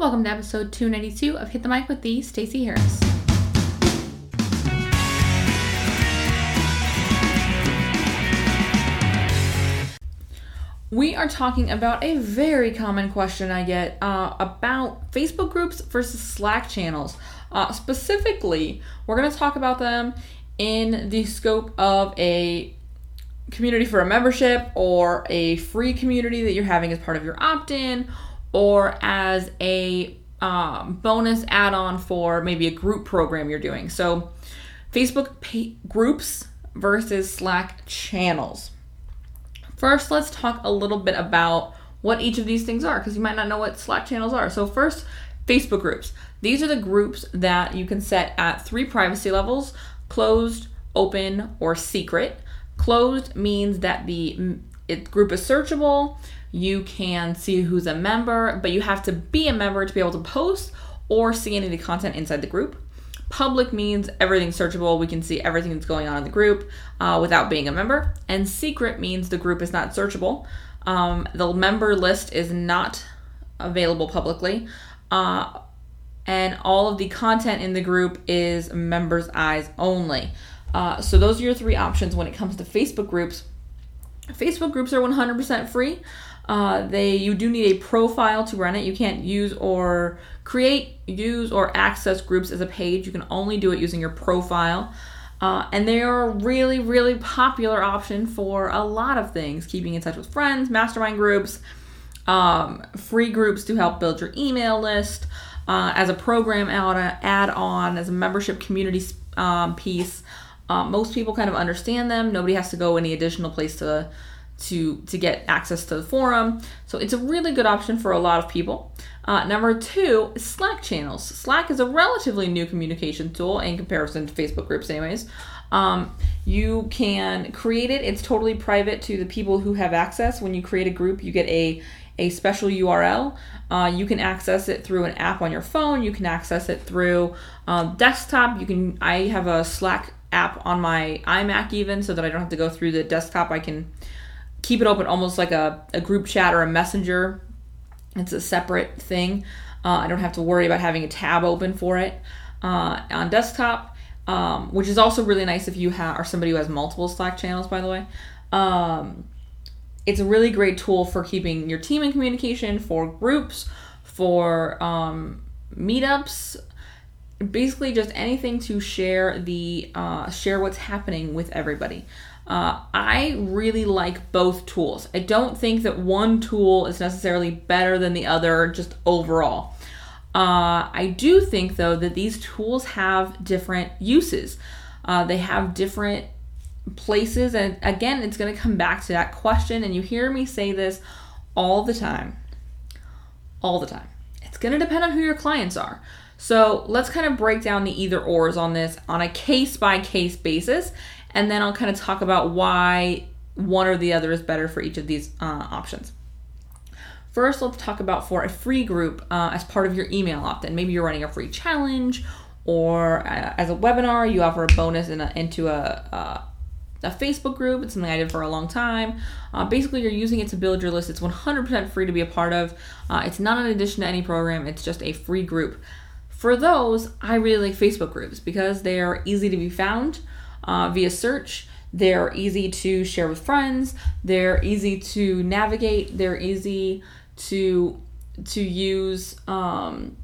Welcome to episode 292 of Hit the Mic with the Stacey Harris. We are talking about a very common question I get uh, about Facebook groups versus Slack channels. Uh, specifically, we're going to talk about them in the scope of a community for a membership or a free community that you're having as part of your opt in or as a um, bonus add on for maybe a group program you're doing. So, Facebook groups versus Slack channels. First, let's talk a little bit about what each of these things are because you might not know what Slack channels are. So, first, Facebook groups. These are the groups that you can set at three privacy levels closed, open, or secret. Closed means that the group is searchable. You can see who's a member, but you have to be a member to be able to post or see any of the content inside the group. Public means everything's searchable. We can see everything that's going on in the group uh, without being a member. And secret means the group is not searchable. Um, the member list is not available publicly. Uh, and all of the content in the group is members' eyes only. Uh, so, those are your three options when it comes to Facebook groups. Facebook groups are 100% free. Uh, they you do need a profile to run it. You can't use or create, use or access groups as a page. You can only do it using your profile. Uh, and they are a really, really popular option for a lot of things keeping in touch with friends, mastermind groups, um, free groups to help build your email list, uh, as a program add on, as a membership community um, piece. Uh, most people kind of understand them. Nobody has to go any additional place to to to get access to the forum. So it's a really good option for a lot of people. Uh, number two, Slack channels. Slack is a relatively new communication tool in comparison to Facebook groups, anyways. Um, you can create it. It's totally private to the people who have access. When you create a group, you get a a special URL. Uh, you can access it through an app on your phone. You can access it through um, desktop. You can. I have a Slack app on my iMac even, so that I don't have to go through the desktop. I can keep it open almost like a, a group chat or a messenger. It's a separate thing. Uh, I don't have to worry about having a tab open for it uh, on desktop, um, which is also really nice if you have are somebody who has multiple Slack channels. By the way, um, it's a really great tool for keeping your team in communication, for groups, for um, meetups, basically just anything to share the uh, share what's happening with everybody. Uh, I really like both tools. I don't think that one tool is necessarily better than the other, just overall. Uh, I do think, though, that these tools have different uses. Uh, they have different places, and again, it's going to come back to that question. And you hear me say this all the time. All the time. It's going to depend on who your clients are. So let's kind of break down the either ors on this on a case by case basis and then I'll kind of talk about why one or the other is better for each of these uh, options. First, let's talk about for a free group uh, as part of your email opt in. Maybe you're running a free challenge, or uh, as a webinar, you offer a bonus in a, into a, a, a, Facebook group. It's something I did for a long time. Uh, basically, you're using it to build your list. It's 100% free to be a part of. Uh, it's not an addition to any program, it's just a free group. For those, I really like Facebook groups because they are easy to be found uh, via search. They're easy to share with friends. They're easy to navigate. They're easy to to use, um,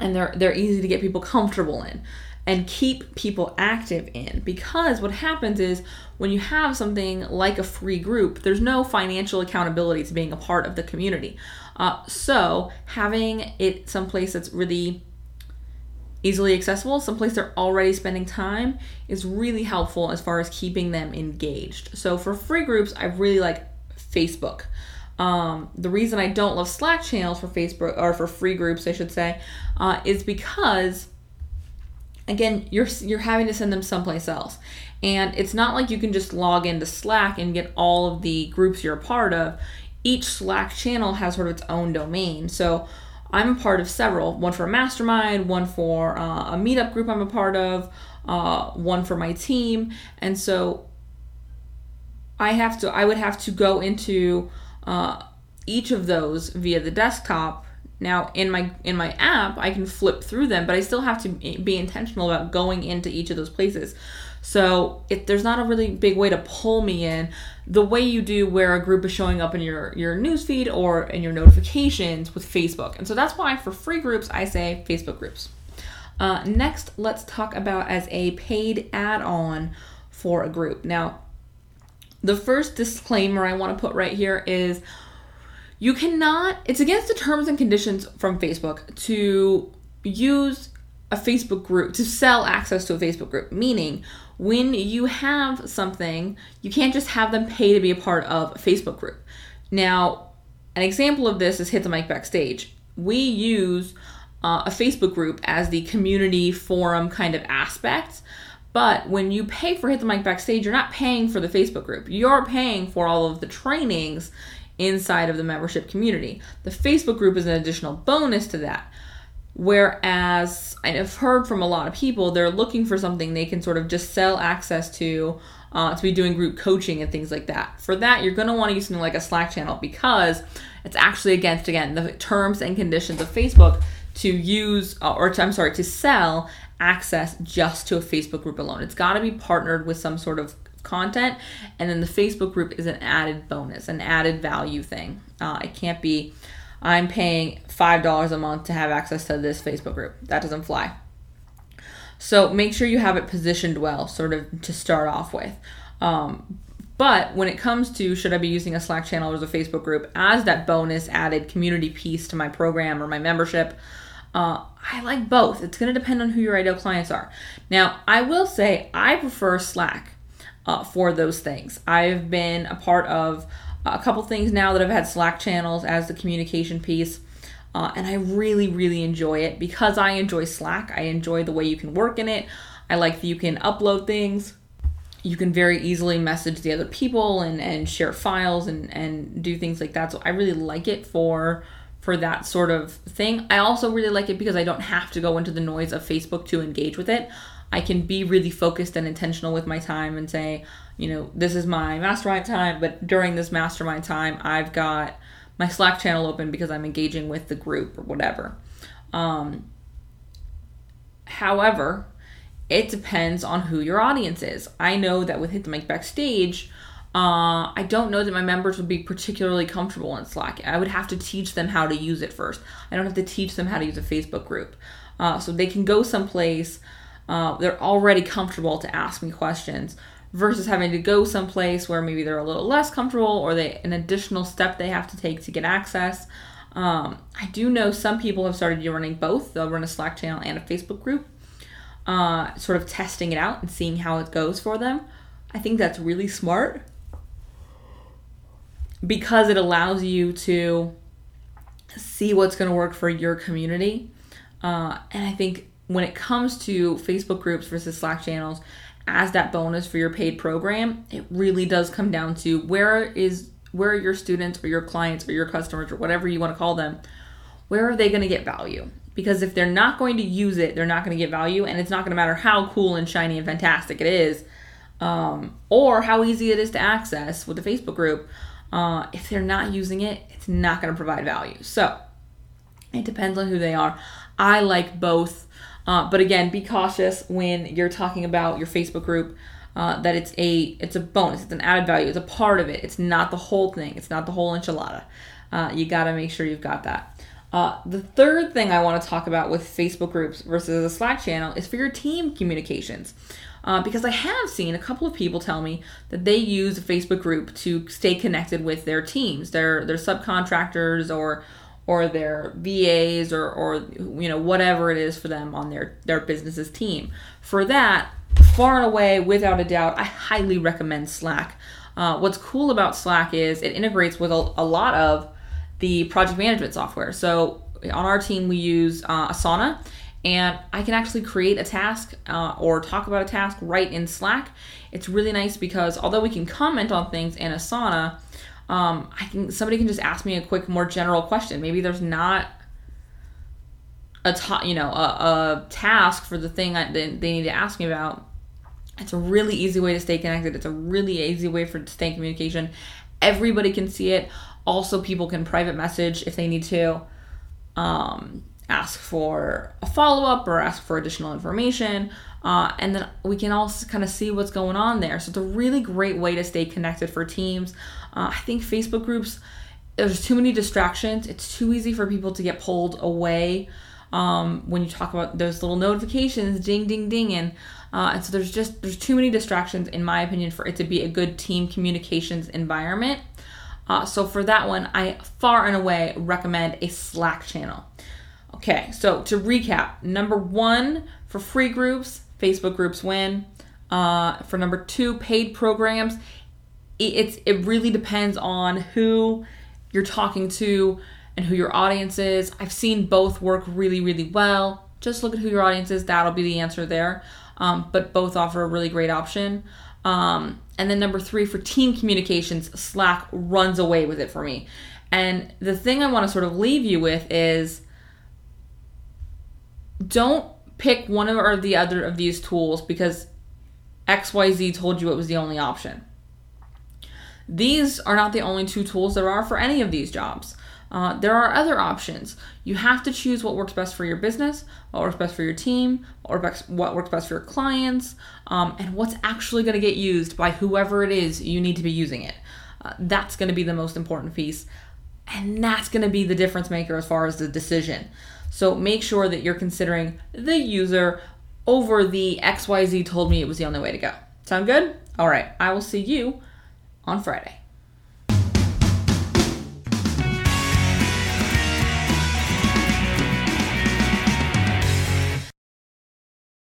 and they're they're easy to get people comfortable in and keep people active in. Because what happens is when you have something like a free group, there's no financial accountability to being a part of the community. Uh, so having it someplace that's really easily accessible, someplace they're already spending time, is really helpful as far as keeping them engaged. So for free groups, I really like Facebook. Um, the reason I don't love Slack channels for Facebook or for free groups, I should say, uh, is because again you're you're having to send them someplace else, and it's not like you can just log into Slack and get all of the groups you're a part of. Each Slack channel has sort of its own domain, so I'm a part of several one for a mastermind, one for uh, a meetup group I'm a part of, uh, one for my team. And so I have to, I would have to go into uh, each of those via the desktop Now in my in my app, I can flip through them, but I still have to be intentional about going into each of those places. So if there's not a really big way to pull me in, the way you do where a group is showing up in your your newsfeed or in your notifications with Facebook. And so that's why for free groups I say Facebook groups. Uh, next, let's talk about as a paid add-on for a group. Now, the first disclaimer I want to put right here is you cannot, it's against the terms and conditions from Facebook to use a Facebook group, to sell access to a Facebook group, meaning when you have something, you can't just have them pay to be a part of a Facebook group. Now, an example of this is Hit the Mic Backstage. We use uh, a Facebook group as the community forum kind of aspect. But when you pay for Hit the Mic Backstage, you're not paying for the Facebook group. You're paying for all of the trainings inside of the membership community. The Facebook group is an additional bonus to that. Whereas I've heard from a lot of people, they're looking for something they can sort of just sell access to uh, to be doing group coaching and things like that. For that, you're going to want to use something like a Slack channel because it's actually against, again, the terms and conditions of Facebook to use, uh, or to, I'm sorry, to sell access just to a Facebook group alone. It's got to be partnered with some sort of content, and then the Facebook group is an added bonus, an added value thing. Uh, it can't be I'm paying $5 a month to have access to this Facebook group. That doesn't fly. So make sure you have it positioned well, sort of to start off with. Um, but when it comes to should I be using a Slack channel or a Facebook group as that bonus added community piece to my program or my membership, uh, I like both. It's going to depend on who your ideal clients are. Now, I will say I prefer Slack uh, for those things. I've been a part of a couple things now that I've had Slack channels as the communication piece. Uh, and I really, really enjoy it because I enjoy Slack. I enjoy the way you can work in it. I like that you can upload things. You can very easily message the other people and, and share files and, and do things like that. So I really like it for for that sort of thing. I also really like it because I don't have to go into the noise of Facebook to engage with it. I can be really focused and intentional with my time and say, you know, this is my mastermind time, but during this mastermind time, I've got my Slack channel open because I'm engaging with the group or whatever. Um, however, it depends on who your audience is. I know that with Hit the Mic Backstage, uh, I don't know that my members would be particularly comfortable in Slack. I would have to teach them how to use it first. I don't have to teach them how to use a Facebook group. Uh, so they can go someplace uh, they're already comfortable to ask me questions versus having to go someplace where maybe they're a little less comfortable or they an additional step they have to take to get access. Um, I do know some people have started running both. They'll run a Slack channel and a Facebook group, uh, sort of testing it out and seeing how it goes for them. I think that's really smart because it allows you to see what's going to work for your community. Uh, and I think when it comes to Facebook groups versus Slack channels as that bonus for your paid program, it really does come down to where is where are your students or your clients or your customers or whatever you want to call them, where are they going to get value? Because if they're not going to use it, they're not going to get value, and it's not going to matter how cool and shiny and fantastic it is, um, or how easy it is to access with the Facebook group. Uh, if they're not using it, it's not going to provide value. So it depends on who they are. I like both uh, but again, be cautious when you're talking about your Facebook group. Uh, that it's a it's a bonus, it's an added value, it's a part of it. It's not the whole thing. It's not the whole enchilada. Uh, you got to make sure you've got that. Uh, the third thing I want to talk about with Facebook groups versus a Slack channel is for your team communications. Uh, because I have seen a couple of people tell me that they use a Facebook group to stay connected with their teams, their their subcontractors or or their VAs or, or you know whatever it is for them on their their business's team. For that, far and away, without a doubt, I highly recommend Slack. Uh, what's cool about Slack is it integrates with a, a, lot of the project management software. So on our team, we use uh, Asana, and I can actually create a task uh, or talk about a task right in Slack. It's really nice because although we can comment on things in Asana, um, I can somebody can just ask me a quick, more general question. Maybe there's not a ta- you know a, a task for the thing they, they need to ask me about. It's a really easy way to stay connected. It's a really easy way for to stay in communication. Everybody can see it. Also, people can private message if they need to. um, ask for a follow up or ask for additional information. Uh, and then we can also kind of see what's going on there. So it's a really great way to stay connected for teams. Uh, I think Facebook groups, there's too many distractions. It's too easy for people to get pulled away um, when you talk about those little notifications, ding, ding, ding, and uh, and so there's just there's too many distractions in my opinion for it to be a good team communications environment. Uh, so for that one, I far and away recommend a Slack channel. Okay, so to recap, number one for free groups, Facebook groups win. Uh, for number two, paid programs, it, it's it really depends on who you're talking to and who your audience is. I've seen both work really, really well. Just look at who your audience is. That'll be the answer there. Um, but both offer a really great option. Um, and then number three, for team communications, Slack runs away with it for me. And the thing I want to sort of leave you with is don't pick one or the other of these tools because XYZ told you it was the only option. These are not the only two tools there are for any of these jobs. Uh, there are other options. You have to choose what works best for your business, what works best for your team, or what works best for your clients, um, and what's actually going to get used by whoever it is you need to be using it. Uh, that's going to be the most important piece, and that's going to be the difference maker as far as the decision. So make sure that you're considering the user over the XYZ told me it was the only way to go. Sound good? All right, I will see you on Friday.